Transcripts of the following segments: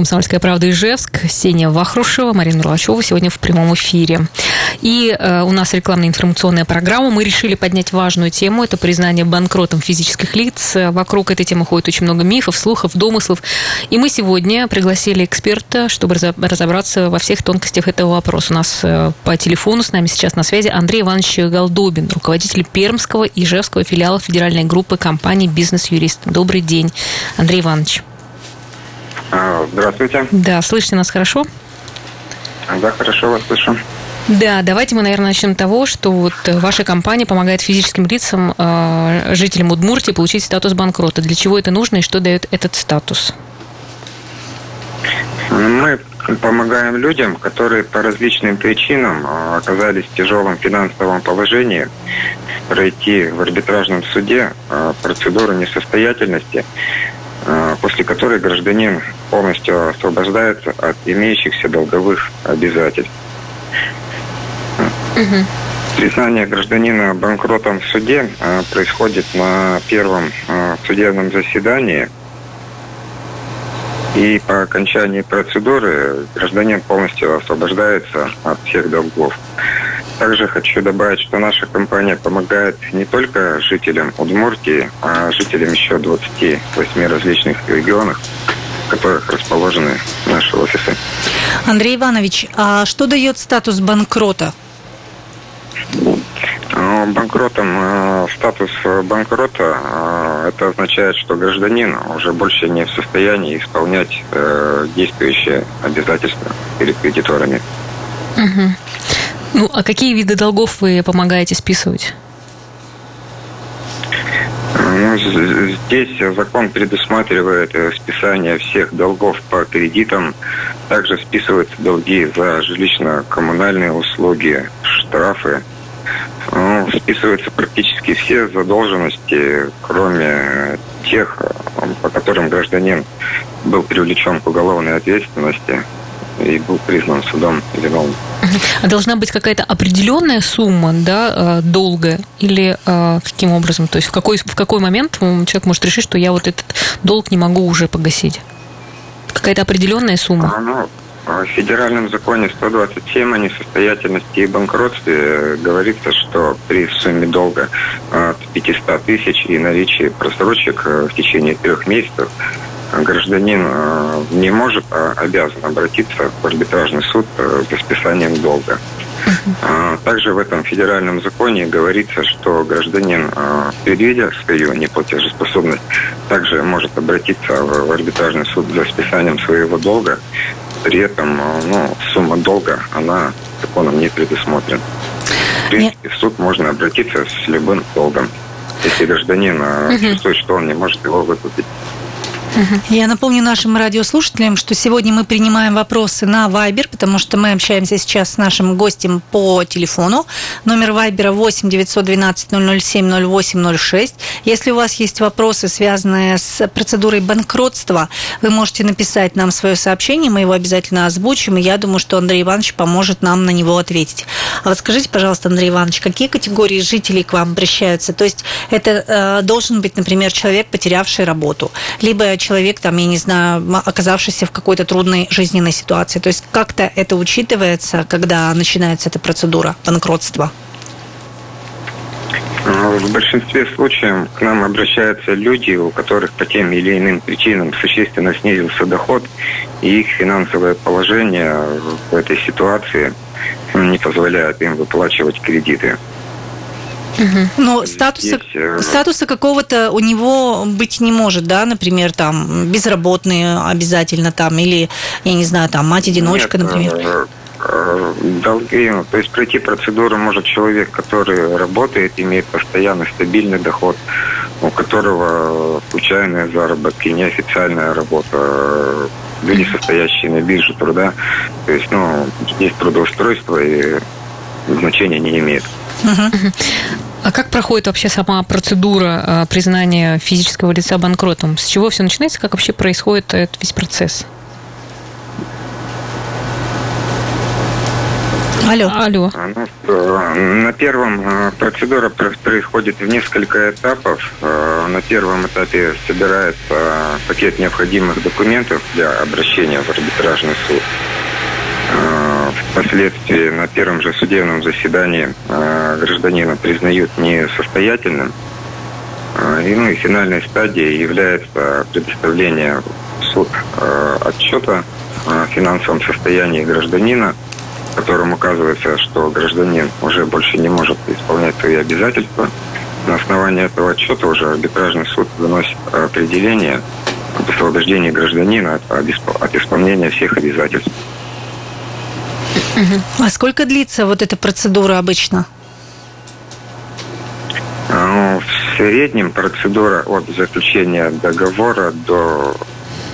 «Комсомольская правда» Ижевск, Сеня Вахрушева, Марина Мерлачева сегодня в прямом эфире. И э, у нас рекламная информационная программа. Мы решили поднять важную тему. Это признание банкротом физических лиц. Вокруг этой темы ходит очень много мифов, слухов, домыслов. И мы сегодня пригласили эксперта, чтобы разобраться во всех тонкостях этого вопроса. У нас э, по телефону с нами сейчас на связи Андрей Иванович Голдобин, руководитель Пермского и Ижевского филиала федеральной группы компании «Бизнес-юрист». Добрый день, Андрей Иванович. А, здравствуйте. Да, слышите нас хорошо? Да, хорошо вас слышу. Да, давайте мы, наверное, начнем с того, что вот ваша компания помогает физическим лицам, э, жителям Удмуртии получить статус банкрота. Для чего это нужно и что дает этот статус? Мы помогаем людям, которые по различным причинам э, оказались в тяжелом финансовом положении, пройти в арбитражном суде э, процедуру несостоятельности, э, после которой гражданин полностью освобождается от имеющихся долговых обязательств. Угу. Признание гражданина банкротом в суде происходит на первом судебном заседании – и по окончании процедуры гражданин полностью освобождается от всех долгов. Также хочу добавить, что наша компания помогает не только жителям Удмуртии, а жителям еще 28 различных регионов, которых расположены наши офисы. Андрей Иванович, а что дает статус банкрота? банкротом, э, статус банкрота, э, это означает, что гражданин уже больше не в состоянии исполнять э, действующие обязательства перед кредиторами. Угу. Ну, а какие виды долгов вы помогаете списывать? Ну, здесь закон предусматривает списание всех долгов по кредитам. Также списываются долги за жилищно-коммунальные услуги, штрафы, ну, списываются практически все задолженности, кроме тех, по которым гражданин был привлечен к уголовной ответственности и был признан судом виновным. А должна быть какая-то определенная сумма да, э, долга или э, каким образом? То есть в какой, в какой момент человек может решить, что я вот этот долг не могу уже погасить? Какая-то определенная сумма? А, ну, в федеральном законе 127 о несостоятельности и банкротстве говорится, что при сумме долга от 500 тысяч и наличии просрочек э, в течение трех месяцев гражданин э, не может, а обязан обратиться в арбитражный суд э, за списанием долга. А, также в этом федеральном законе говорится, что гражданин, предвидя свою неплатежеспособность, также может обратиться в арбитражный суд за списанием своего долга. При этом э, ну, сумма долга, она законом не предусмотрена. В принципе, в суд можно обратиться с любым долгом, если гражданин чувствует, что он не может его Я напомню нашим радиослушателям, что сегодня мы принимаем вопросы на Viber, потому что мы общаемся сейчас с нашим гостем по телефону. Номер Viber 8 912 007 0806. Если у вас есть вопросы, связанные с процедурой банкротства, вы можете написать нам свое сообщение, мы его обязательно озвучим, и я думаю, что Андрей Иванович поможет нам на него ответить. А вот скажите, пожалуйста, Андрей Иванович, какие категории жителей к вам обращаются? То есть это э, должен быть, например, человек, потерявший работу, либо человек, там, я не знаю, оказавшийся в какой-то трудной жизненной ситуации. То есть как-то это учитывается, когда начинается эта процедура банкротства? Ну, в большинстве случаев к нам обращаются люди, у которых по тем или иным причинам существенно снизился доход, и их финансовое положение в этой ситуации не позволяет им выплачивать кредиты. Угу. Но статуса, э, статуса какого-то у него быть не может, да, например, там безработные обязательно там, или, я не знаю, там мать-одиночка, Нет, например. Э, э, долги, то есть пройти процедуру может человек, который работает, имеет постоянный стабильный доход, у которого случайные заработки, неофициальная работа, люди, состоящие на бирже труда. То есть, ну, здесь трудоустройство и значения не имеет. А как проходит вообще сама процедура а, признания физического лица банкротом? С чего все начинается? Как вообще происходит этот весь процесс? Алло. Алло. Ну, э, на первом э, процедура происходит в несколько этапов. Э, на первом этапе собирается пакет необходимых документов для обращения в арбитражный суд. Впоследствии на первом же судебном заседании гражданина признают несостоятельным. И, ну, и финальной стадией является предоставление в суд отчета о финансовом состоянии гражданина – в котором указывается, что гражданин уже больше не может исполнять свои обязательства. На основании этого отчета уже арбитражный суд выносит определение об освобождении гражданина от исполнения всех обязательств. А сколько длится вот эта процедура обычно? Ну, в среднем процедура от заключения договора до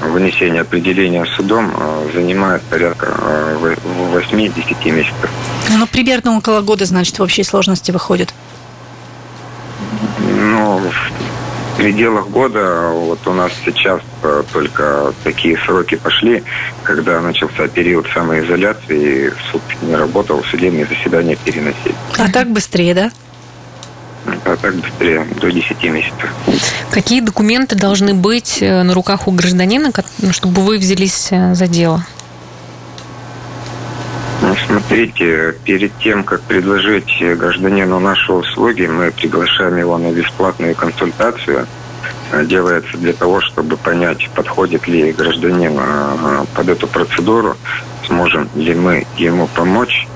вынесение определения судом э, занимает порядка 8-10 э, месяцев. Ну, примерно около года, значит, в общей сложности выходит. Ну, в пределах года вот у нас сейчас э, только такие сроки пошли, когда начался период самоизоляции, суд не работал, судебные заседания переносили. А так быстрее, да? а так быстрее, до 10 месяцев. Какие документы должны быть э, на руках у гражданина, ну, чтобы вы взялись э, за дело? Смотрите, перед тем, как предложить гражданину наши услуги, мы приглашаем его на бесплатную консультацию. Э, делается для того, чтобы понять, подходит ли гражданин под эту процедуру, сможем ли мы ему помочь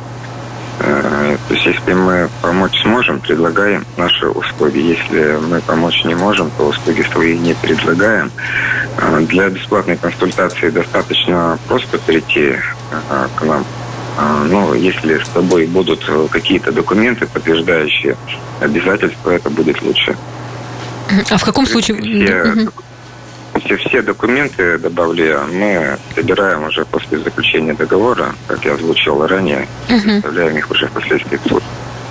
Э, то есть, если мы помочь сможем, предлагаем наши услуги. Если мы помочь не можем, то услуги свои не предлагаем. Э, для бесплатной консультации достаточно просто прийти э, к нам. Ну, если с тобой будут какие-то документы, подтверждающие обязательства, это будет лучше. А в каком случае? Все, все, все документы добавляя, мы собираем уже после заключения договора, как я озвучил ранее, угу. представляем их уже впоследствии в суд.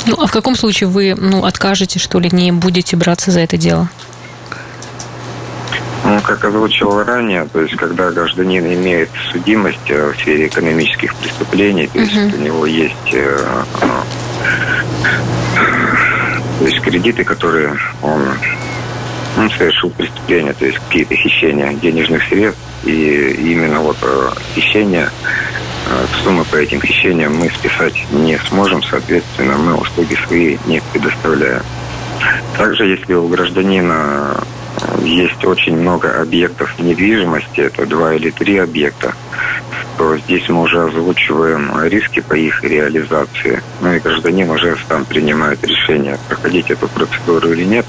Ну, а в каком случае вы ну, откажете, что ли, не будете браться за это дело? Ну, как озвучил ранее, то есть, когда гражданин имеет судимость э, в сфере экономических преступлений, то есть, uh у него есть э, то есть кредиты, которые он он совершил преступление, то есть какие-то хищения денежных средств. И именно вот э, хищения, э, суммы по этим хищениям мы списать не сможем, соответственно, мы услуги свои не предоставляем. Также, если у гражданина э, есть очень много объектов недвижимости, это два или три объекта, то здесь мы уже озвучиваем риски по их реализации. Ну и гражданин уже сам принимает решение, проходить эту процедуру или нет,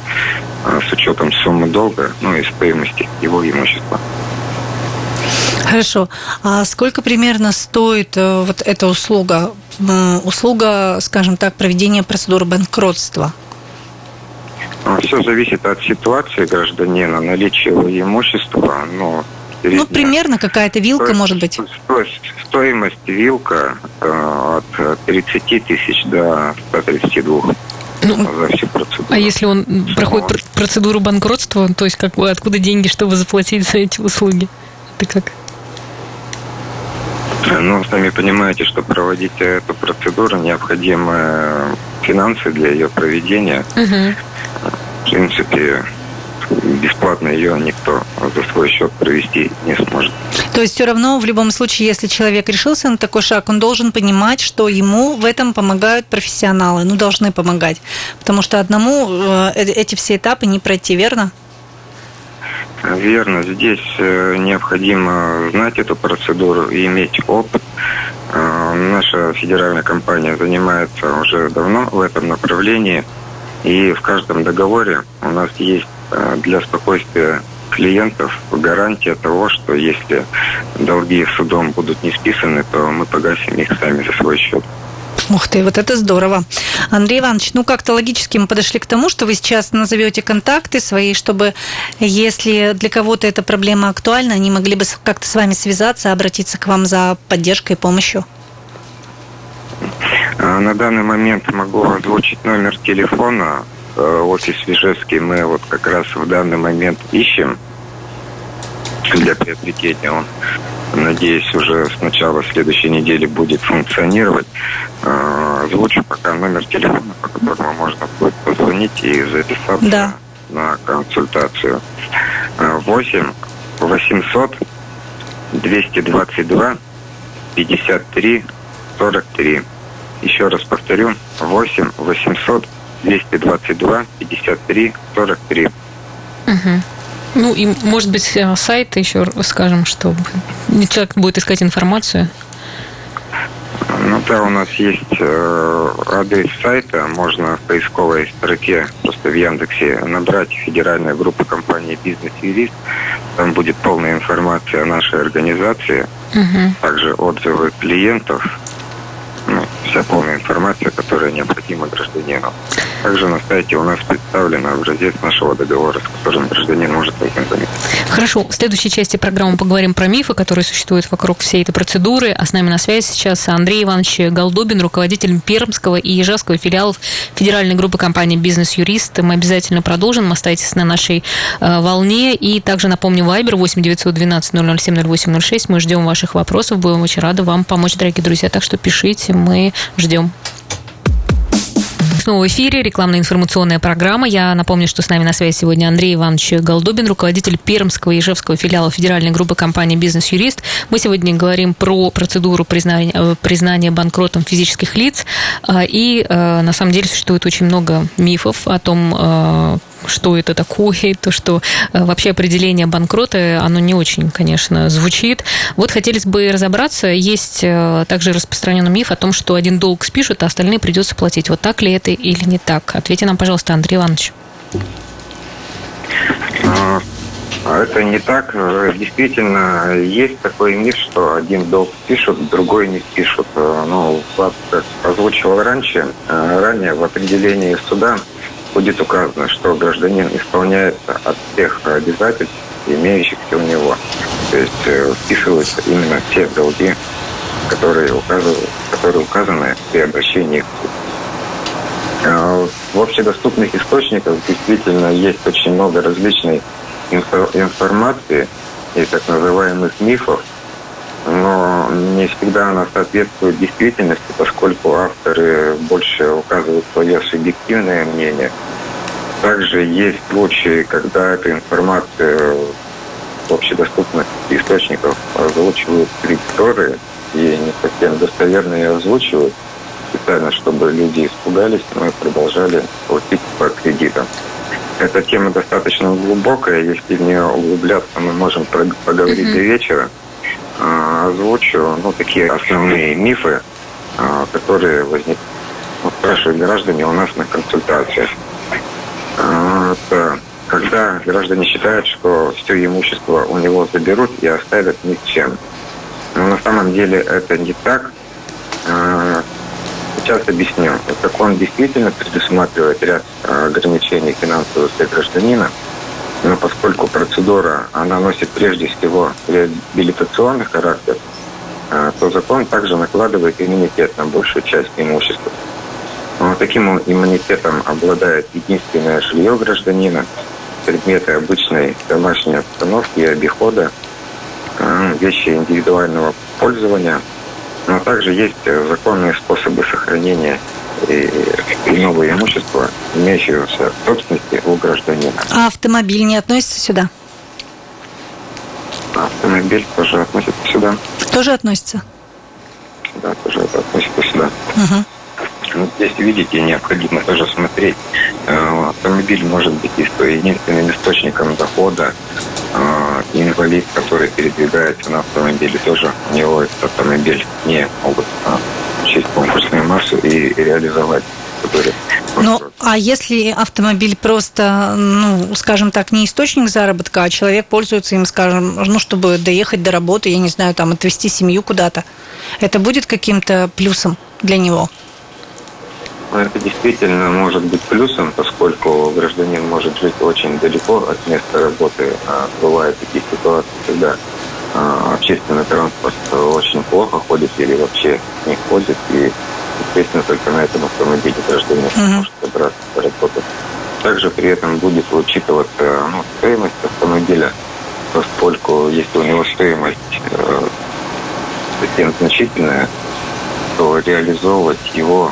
а, с учетом суммы долга, ну и стоимости его имущества. Хорошо. А сколько примерно стоит э, вот эта услуга? Услуга, скажем так, проведения процедуры банкротства? А, Все зависит от ситуации гражданина, наличия его имущества. Но ну, примерно какая-то вилка, стоимость, может быть. Стоимость вилка э, от 30 тысяч до 132 ну, за всю процедуру. А если он Сама. проходит процедуру банкротства, то есть как откуда деньги, чтобы заплатить за эти услуги? Это как? Ну, сами понимаете, что проводить эту процедуру необходимы финансы для ее проведения. Угу. В принципе, бесплатно ее никто за свой счет провести не сможет. То есть все равно в любом случае, если человек решился на такой шаг, он должен понимать, что ему в этом помогают профессионалы, ну должны помогать, потому что одному э, э, эти все этапы не пройти, верно? Верно. Здесь э, необходимо знать эту процедуру и иметь опыт. Наша федеральная компания занимается уже давно в этом направлении. И в каждом договоре у нас есть Э, для спокойствия клиентов гарантия того, что если долги судом будут не списаны, то мы погасим их сами за свой счет. Ух ты, вот это здорово. Андрей Иванович, ну как-то логически мы подошли к тому, что вы сейчас назовете контакты свои, чтобы, если для кого-то эта проблема актуальна, они могли бы как-то с вами связаться, обратиться к вам за поддержкой и помощью. А, на данный момент могу озвучить номер телефона Э, офис Вижевский мы вот как раз в данный момент ищем для приобретения. Он, надеюсь, уже с начала следующей недели будет функционировать. Э, озвучу пока номер телефона, по которому можно будет позвонить и записаться Да. на консультацию. Э, 8 800 222 53 43. Еще раз повторю. 8 800 222 53 43. Мгм. Ну и, может быть, э, сайт еще скажем, что человек будет искать информацию. Ну да, у нас есть э, адрес сайта, можно в поисковой строке просто в Яндексе набрать федеральная группа компании «Бизнес Юрист». Там будет полная информация о нашей организации, Мгм. также отзывы клиентов, ну, вся полная информация, которая необходима гражданину. Также на сайте у нас представлен образец нашего договора, с которым гражданин может ознакомиться. Хорошо, в следующей части программы поговорим про мифы, которые существуют вокруг всей этой процедуры. А с нами на связи сейчас Андрей Иванович Голдобин, руководитель Пермского и Ежевского филиалов федеральной группы компании «Бизнес-юрист». Мы обязательно продолжим. Остайтесь на нашей э, волне. И также напомню, Вайбер 8 912 007 0806. Мы ждем ваших вопросов. Будем очень рады вам помочь, дорогие друзья. Так что пишите, мы ждем. Снова в эфире рекламно-информационная программа. Я напомню, что с нами на связи сегодня Андрей Иванович Голдобин, руководитель Пермского и Ижевского филиала федеральной группы компании «Бизнес-юрист». Мы сегодня говорим про процедуру признания, э, признания банкротом физических лиц. А, И э, на самом деле существует очень много мифов о том, э, что это такое, то, что э, вообще определение банкрота, оно не очень, конечно, звучит. Вот хотелось бы разобраться, есть э, также распространенный миф о том, что один долг спишут, а остальные придется платить. Вот так ли это или не так? Ответьте нам, пожалуйста, Андрей Иванович. А, а Это не так. Э, Действительно, есть такой миф, что один долг пишут, другой не пишут. Ну, как озвучивал раньше, ранее в определении суда будет указано, что гражданин исполняется от всех обязательств, имеющихся у него. То есть э, вписываются именно те долги, которые, указывают, которые указаны при обращении к. Э, В общедоступных источниках действительно есть очень много различной инфо- информации и так называемых мифов, но не всегда она соответствует действительности, поскольку авторы больше указывают свое субъективное мнение. Также есть случаи, когда эта информация в общедоступных источниках озвучивают кредиторы и не совсем достоверно ее озвучивают специально, чтобы люди испугались, но и продолжали платить по кредитам. Эта тема достаточно глубокая, если в нее углубляться, мы можем поговорить Мгм. до вечера. А, Озвучу ну, такие основные мифы, а, которые возник, ну, спрашивают граждане у нас на консультациях. А, Это когда граждане считают, что все имущество у него заберут и оставят ни с чем. Но на самом деле это не так. Сейчас объясню. Закон действительно предусматривает ряд ограничений финансовых для гражданина, но поскольку процедура, она носит прежде всего реабилитационный характер, а, то закон также накладывает иммунитет на большую часть имущества. Но таким иммунитетом обладает единственное жилье гражданина, предметы обычной домашней обстановки и обихода, а, вещи индивидуального пользования, но также есть законные способы сохранения и иного имущества, имеющегося в собственности у гражданина. А автомобиль не относится сюда? Автомобиль тоже относится сюда. Тоже относится? Да, тоже относится сюда. Ну, Здесь, видите, необходимо тоже смотреть. Э, Автомобиль может быть и единственным источником дохода. Э, Инвалид, который передвигается на автомобиле, тоже у него этот автомобиль не могут э, учесть конкурсную массу и реализовать. Который- Ну, а если автомобиль просто, ну, скажем так, не источник заработка, а человек пользуется им, скажем, ну, чтобы доехать до работы, я не знаю, там, отвезти семью куда-то, это будет каким-то плюсом для него? Ну, Это действительно может быть плюсом, поскольку гражданин может жить очень далеко от места работы. А бывают такие ситуации, когда а, общественный транспорт очень плохо ходит или вообще не ходит, и, естественно, только на этом автомобиле гражданин Мгм. может добраться до работы. Также при этом будет учитываться ну, стоимость автомобиля, поскольку если у него стоимость э, совсем значительная, то реализовывать его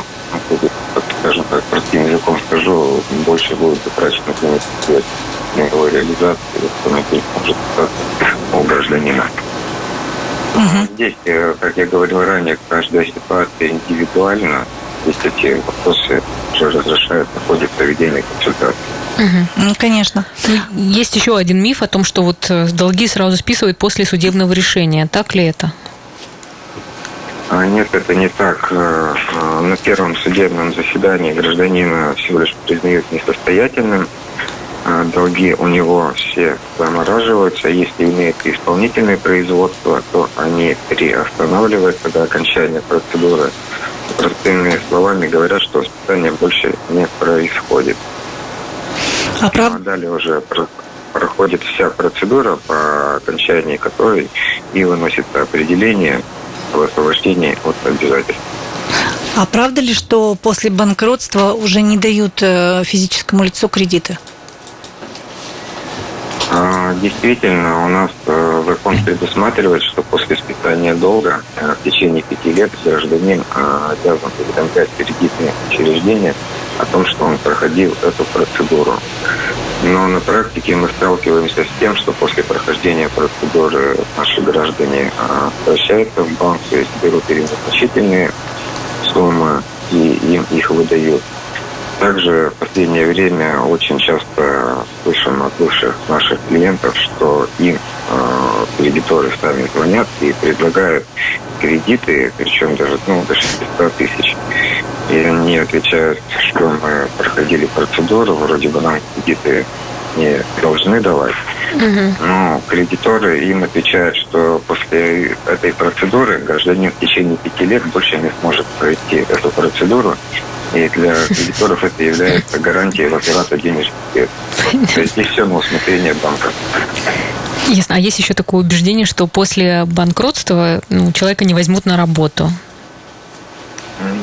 скажем так, простым языком скажу, больше будет затрачено на его реализации, автомобиль может у гражданина. Угу. Здесь, э, как я говорил ранее, каждая ситуация индивидуальна. Здесь эти вопросы уже разрешают в ходе проведения консультации. Угу. Конечно. Ну, есть еще один миф о том, что вот э, долги сразу списывают после судебного решения. Так ли это? А, нет, это не так. Э, на первом судебном заседании гражданина всего лишь признают несостоятельным. А, долги у него все замораживаются. Если имеет исполнительное производство, то они приостанавливаются до окончания процедуры. Простыми словами говорят, что списание больше не происходит. А, прав... а далее уже проходит вся процедура, по окончании которой и выносится определение об освобождении от обязательств. А правда ли, что после банкротства уже не дают э, физическому лицу кредиты? А, действительно, у нас э, закон предусматривает, что после списания долга э, в течение пяти лет гражданин э, обязан уведомлять кредитные учреждения о том, что он проходил эту процедуру. Но на практике мы сталкиваемся с тем, что после прохождения процедуры наши граждане обращаются в банк, то есть берут или незначительные суммы и им их выдают. Также в последнее время очень часто слышим от бывших наших клиентов, что им э, кредиторы сами звонят и предлагают кредиты, причем даже ну, до 600 тысяч. И они отвечают, что мы проходили процедуру, вроде бы нам кредиты не должны давать. Угу. Но кредиторы им отвечают, что после этой процедуры гражданин в течение пяти лет больше не сможет пройти эту процедуру и для кредиторов это является гарантией возврата денежных средств. То есть здесь все на усмотрение банка. Ясно. А есть еще такое убеждение, что после банкротства ну, человека не возьмут на работу?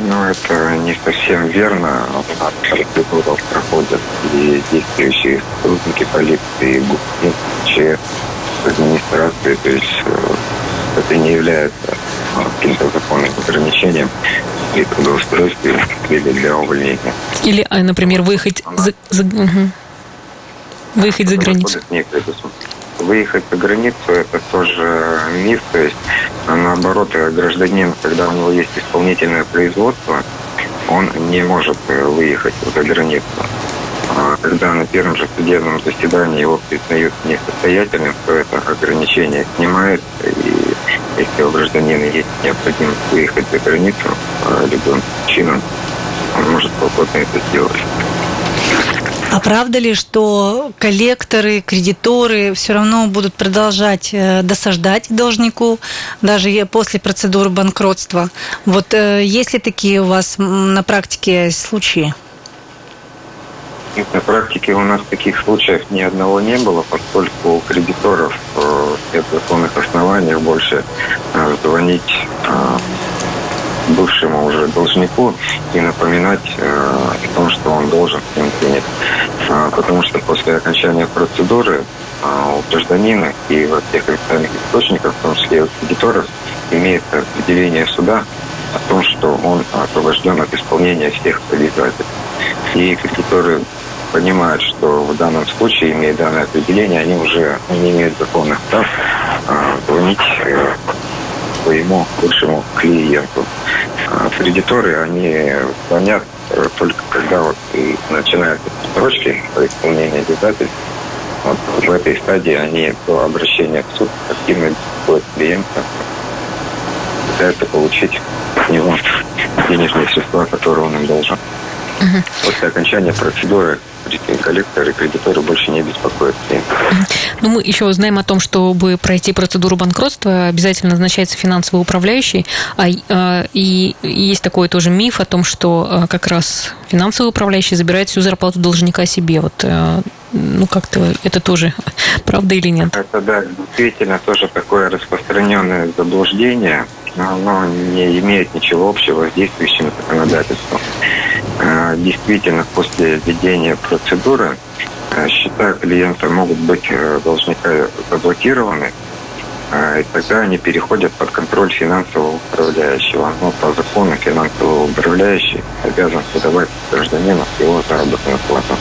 Ну, это не совсем верно. Процедуру проходят и действующие сотрудники полиции, ЧС, администрации. То есть э, это не является каким-то законным ограничением при трудоустройстве или для увольнения. Или, а, например, выехать за, за, угу. выехать за границу. Выехать за границу – это тоже миф. То есть, а наоборот, гражданин, когда у него есть исполнительное производство, он не может э, выехать за границу. А когда на первом же судебном заседании его признают несостоятельным, то это ограничение снимается, и если у гражданина есть необходимость выехать за границу по любым причинам, он может свободно это сделать. А правда ли, что коллекторы, кредиторы все равно будут продолжать э, досаждать должнику даже после процедуры банкротства? Вот э, есть ли такие у вас на практике случаи? На практике у нас таких случаев ни одного не было, поскольку у кредиторов э, нет законных оснований больше э, звонить э, бывшему уже должнику и напоминать о том, что он должен с ним денег. Потому что после окончания процедуры у гражданина и во всех официальных источниках, в том числе и у кредиторов, имеется определение суда о том, что он освобожден от исполнения всех обязательств. И кредиторы понимают, что в данном случае, имея данное определение, они уже не имеют законных прав а, звонить э, своему бывшему клиенту. А кредиторы, они звонят э, только когда вот и начинаются срочки по исполнению обязательств. Вот в этой стадии они до обращения в суд активно беспокоят клиента, пытаются получить от него денежные средства, которые он им должен. Угу. После окончания процедуры коллекторы, кредиторы больше не беспокоят. Ну, мы еще знаем о том, чтобы пройти процедуру банкротства, обязательно назначается финансовый управляющий. А, а, и есть такой тоже миф о том, что а, как раз финансовый управляющий забирает всю зарплату должника себе. Вот, а, ну, как-то это тоже правда или нет? Это, да, действительно тоже такое распространенное заблуждение, но оно не имеет ничего общего с действующим законодательством. А, действительно, после введения процедуры а, счета клиента могут быть э, должника заблокированы. и тогда они переходят под контроль финансового управляющего. Но по закону финансовый управляющий обязан выдавать гражданину его заработную плату.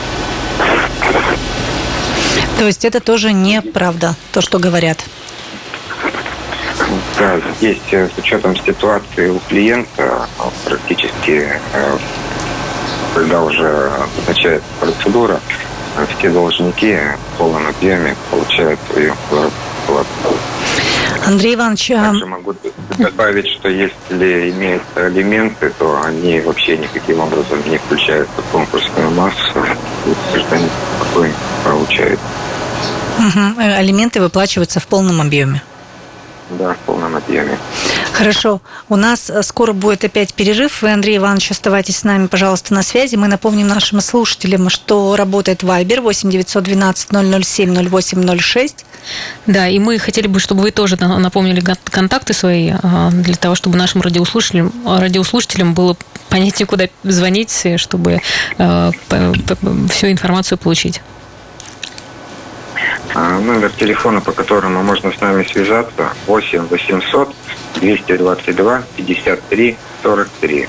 То есть это тоже неправда, то, что говорят? Да, здесь с учетом ситуации у клиента практически, когда уже начинается процедура, все должники в полном объеме получают свою плату. Андрей Иванович... А Также могу добавить, что если имеются алименты, то они вообще никаким образом не включаются в конкурсную массу, и гражданин спокойно получает. Угу. Алименты выплачиваются в полном объеме. Да, в полном объеме. Хорошо. У нас э, скоро будет опять перерыв. Вы, Андрей Иванович, оставайтесь с нами, пожалуйста, на связи. Мы напомним нашим слушателям, что работает Viber 8 912 007 0806. Да, и мы хотели бы, чтобы вы тоже напомнили контакты свои, а, для того, чтобы нашим радиослушателям, радиослушателям было понятнее, куда звонить, чтобы э, всю информацию получить. А, номер телефона, по которому можно с нами связаться, 8 800 222 53 43.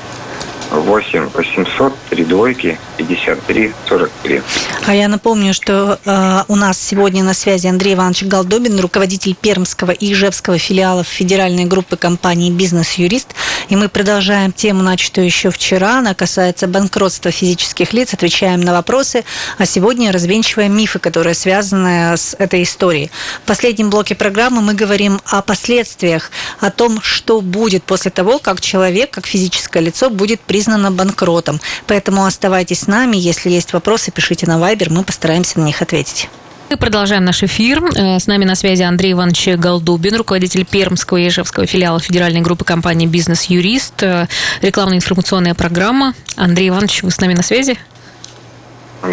8 800 3 двойки 53 43. А я напомню, что э, у нас сегодня на связи Андрей Иванович Голдобин, руководитель Пермского и Ижевского филиалов федеральной группы компании «Бизнес-юрист». И мы продолжаем тему, начатую еще вчера. Она касается банкротства физических лиц. Отвечаем на вопросы. А сегодня развенчиваем мифы, которые связаны с этой историей. В последнем блоке программы мы говорим о последствиях, о том, что будет после того, как человек, как физическое лицо, будет признано банкротом. Поэтому оставайтесь с нами. Если есть вопросы, пишите на Viber, мы постараемся на них ответить. Мы продолжаем наш эфир. Э, с нами на связи Андрей Иванович Голдубин, руководитель Пермского и Ижевского филиала федеральной группы компании «Бизнес-юрист». Э, рекламная информационная программа. Андрей Иванович, вы с нами на связи?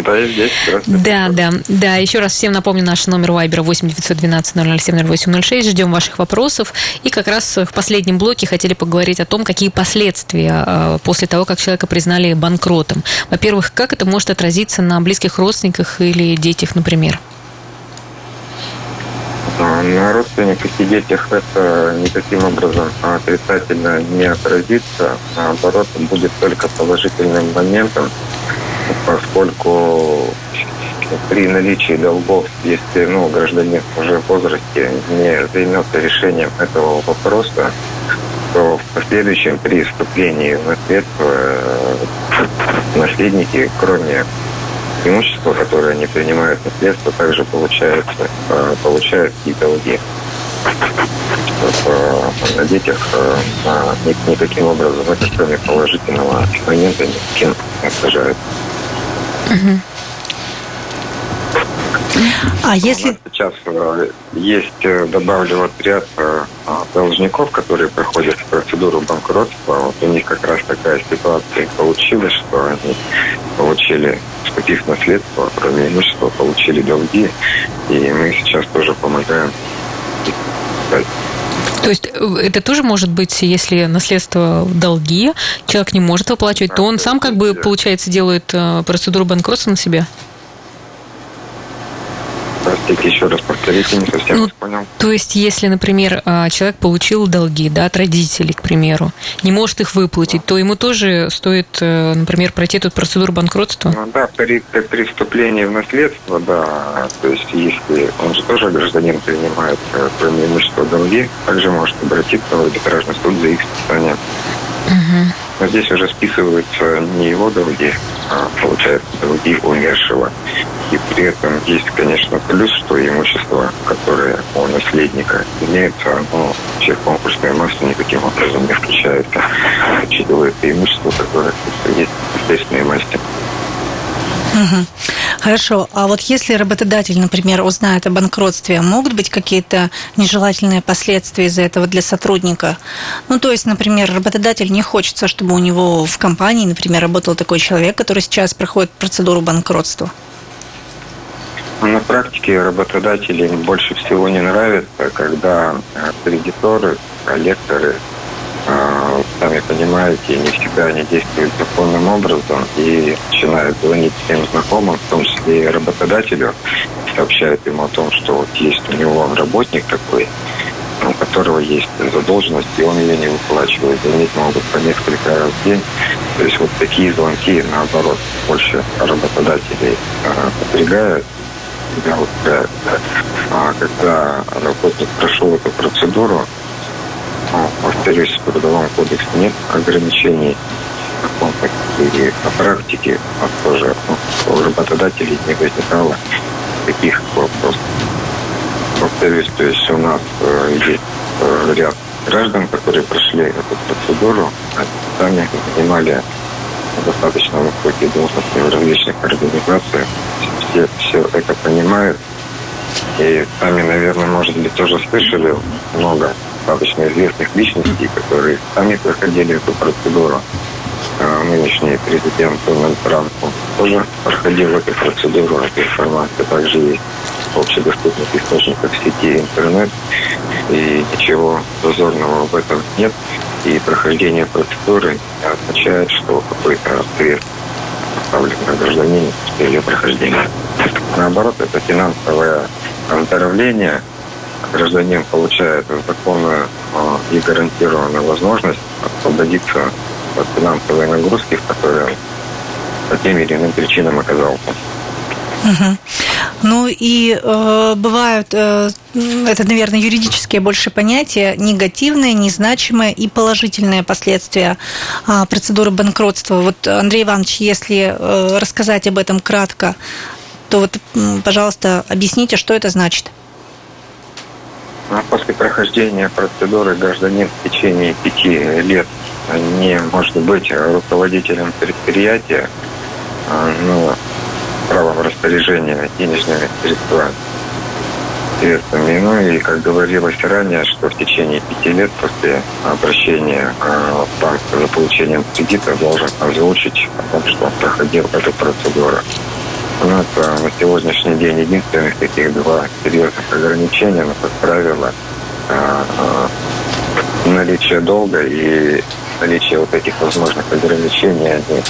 Да, я здесь. Да, да, да. Еще раз всем напомню наш номер Вайбера 8 912 007 0806. Ждем ваших вопросов. И как раз в последнем блоке хотели поговорить о том, какие последствия э, после того, как человека признали банкротом. Во-первых, как это может отразиться на близких родственниках или детях, например? А, на родственниках и детях это никаким образом отрицательно не отразится, а наоборот, будет только положительным моментом, поскольку при наличии долгов, если ну, гражданин уже в возрасте не займется решением этого вопроса, то в последующем при вступлении в наследство э, наследники, кроме имущества, которое они принимают наследство, также получают, э, получают и долги. Э, на детях никаким образом это кроме положительного момента никаким не А если... Сейчас э, есть, э, добавлю вот ряд э, должников, которые проходят процедуру банкротства. Вот у них как раз такая ситуация получилась, что они получили, вступив наследство, кроме имущества, получили долги. И мы сейчас тоже помогаем то есть э, это тоже может быть, если наследство долги, человек не может выплачивать, то он сам как бы, получается, делает э, процедуру банкротства на себя? Простите, еще раз повторите, не совсем ну, понял. То есть, если, например, а, человек получил долги да, от родителей, к примеру, не может их выплатить, да. то ему тоже стоит, э, например, пройти эту процедуру банкротства? Ну, да, при, при вступлении в наследство, да. То есть, если он же тоже гражданин принимает, э, кроме имущества долги, также может обратиться в арбитражный суд за их списанием. Угу. Но здесь уже списываются не его долги, а получается долги умершего. И при этом есть, конечно, плюс, что имущество, которое у наследника имеется, оно вообще в конкурсную массу никаким образом не включается, учитывая это имущество, которое есть в естественной массе. Угу. Хорошо. А вот если работодатель, например, узнает о банкротстве, могут быть какие-то нежелательные последствия из-за этого для сотрудника? Ну, то есть, например, работодатель не хочется, чтобы у него в компании, например, работал такой человек, который сейчас проходит процедуру банкротства. На практике работодателям больше всего не нравится, когда кредиторы, коллекторы сами понимаете, не всегда они действуют законным образом и начинают звонить всем знакомым, в том числе и работодателю, сообщают ему о том, что вот есть у него работник такой, ну, которого есть задолженность, и он ее не выплачивает. Звонить могут по несколько раз в день. То есть вот такие звонки, наоборот, больше работодателей э, напрягают. Вот, да, А когда работник прошел эту процедуру, повторюсь, в Трудовом кодексе нет ограничений и на практике а тоже ну, у работодателей не возникало таких вопросов. Повторюсь, то есть у нас э, есть э, ряд граждан, которые прошли эту процедуру, они сами занимали достаточно высокие должности в различных организациях. Все, все это понимают. И сами, наверное, может быть, тоже слышали много достаточно известных личностей, которые сами проходили эту процедуру. Нынешний президент Дональд Трамп тоже проходил эту процедуру, эта информация также есть в общедоступных источниках сети интернет, и ничего зазорного в этом нет. И прохождение процедуры означает, что какой-то ответ поставлен на гражданина с ее прохождения. Наоборот, это финансовое оздоровление. Гражданин получает законную а, и гарантированную возможность освободиться от финансовой нагрузки, в которой он по тем или иным причинам оказался. Ну и э, бывают, э, это, наверное, юридические больше понятия, негативные, незначимые и положительные последствия э, процедуры банкротства. Вот, Андрей Иванович, если э, рассказать об этом кратко, то вот, пожалуйста, объясните, что это значит. А после прохождения процедуры гражданин в течение пяти лет не может быть руководителем предприятия, а, ну, правом распоряжения денежными средствами. средствами. Ну и, как говорилось ранее, что в течение пяти лет после обращения а, в банк за получением кредита должен озвучить о том, что он проходил эту процедуру. Ну, это на сегодняшний день единственных таких два серьезных ограничения, но, как правило, а, наличие долга и наличие вот этих возможных ограничений, они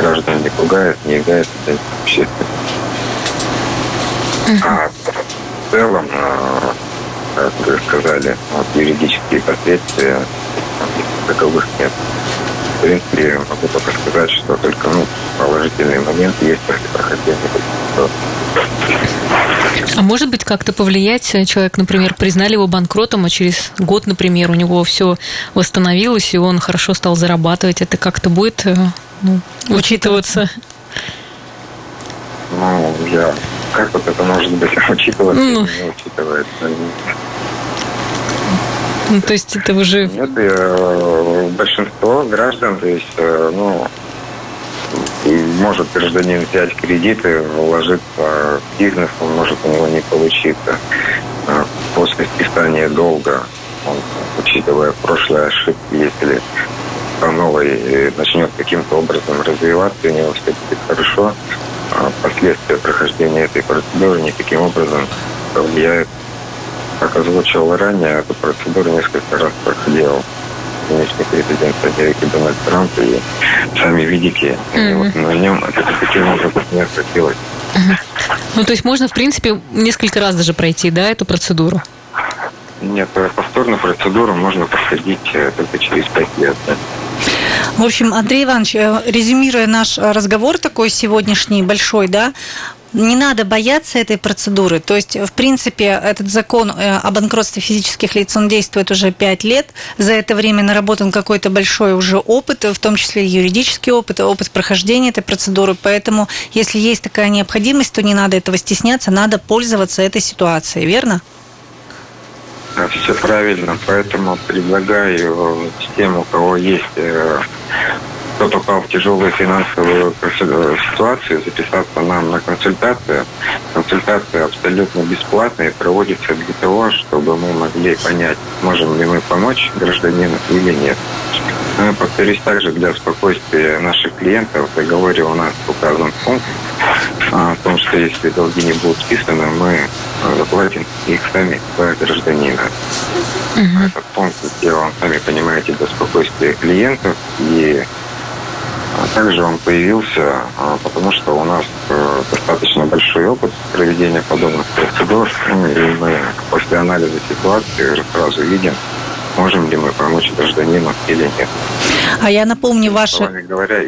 граждан не пугают, не являются общественным. А в целом, а, как вы сказали, вот юридические последствия таковых нет. В принципе, могу только сказать, что только ну, положительный момент есть после прохождения а может быть как-то повлиять? Человек, например, признали его банкротом, а через год, например, у него все восстановилось, и он хорошо стал зарабатывать. Это как-то будет э, ну, учитываться? Ну, я... Как вот это может быть учитываться, ну, не учитывается? Ну, то есть это уже... Нет, э, большинство граждан, то есть, э, ну, может гражданин взять кредиты, вложиться в бизнес, он может у него не получиться. А после списания долга, он, учитывая прошлые ошибки, если по новой начнет каким-то образом развиваться, у него все будет хорошо, а последствия прохождения этой процедуры никаким образом повлияют. Как озвучил ранее, эту процедуру несколько раз проходил нынешний президент Америки Дональд Трамп, и сами видите, mm-hmm. вот на нем это таким образом не отразилось. Mm-hmm. Ну, то есть можно, в принципе, несколько раз даже пройти, да, эту процедуру? Нет, повторную процедуру можно проходить э, только через пять лет. Да. В общем, Андрей Иванович, э, резюмируя наш разговор такой сегодняшний большой, да, не надо бояться этой процедуры. То есть, в принципе, этот закон э, о банкротстве физических лиц, он действует уже 5 лет. За это время наработан какой-то большой уже опыт, в том числе юридический опыт, опыт прохождения этой процедуры. Поэтому, если есть такая необходимость, то не надо этого стесняться, надо пользоваться этой ситуацией, верно? Все правильно, поэтому предлагаю тем, у кого есть э, кто попал в тяжелую финансовую ситуацию, записаться нам на консультацию. Консультация абсолютно бесплатная и проводится для того, чтобы мы могли понять, можем ли мы помочь гражданину или нет. Ну, повторюсь, также для спокойствия наших клиентов в договоре у нас указан пункт о том, что если долги не будут списаны, мы заплатим их сами за гражданина. Угу. Этот пункт сделан, сами понимаете, для спокойствия клиентов и Также он появился, а, потому что у нас э, достаточно большой опыт проведения подобных процедур, и мы после анализа ситуации уже сразу видим, можем ли мы помочь гражданину или нет. А я напомню, ваши... говоря,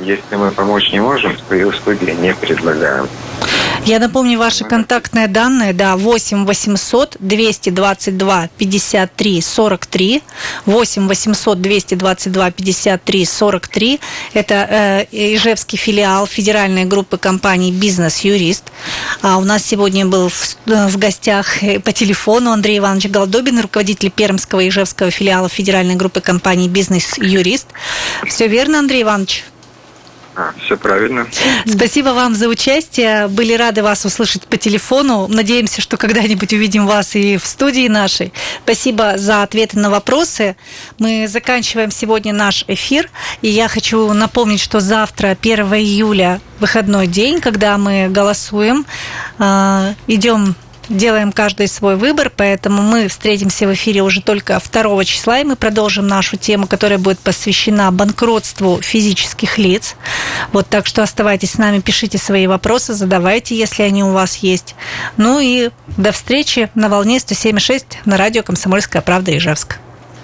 если мы помочь не можем, то и услуги не предлагаем. Я напомню ваши контактные данные, да, 8 800 222 53 43, 8 800 222 53 43, это э, Ижевский филиал федеральной группы компаний «Бизнес-юрист». А у нас сегодня был в, в гостях э, по телефону Андрей Иванович Голдобин, руководитель Пермского и Ижевского филиала федеральной группы компаний «Бизнес-юрист». Все верно, Андрей Иванович? А, все правильно. Спасибо вам за участие. Были рады вас услышать по телефону. Надеемся, что когда-нибудь увидим вас и в студии нашей. Спасибо за ответы на вопросы. Мы заканчиваем сегодня наш эфир. И я хочу напомнить, что завтра, 1 июля, выходной день, когда мы голосуем, а, идем делаем каждый свой выбор, поэтому мы встретимся в эфире уже только 2 числа, и мы продолжим нашу тему, которая будет посвящена банкротству физических лиц. Вот так что оставайтесь с нами, пишите свои вопросы, задавайте, если они у вас есть. Ну и до встречи на волне 107.6 на радио «Комсомольская правда» Ижевск.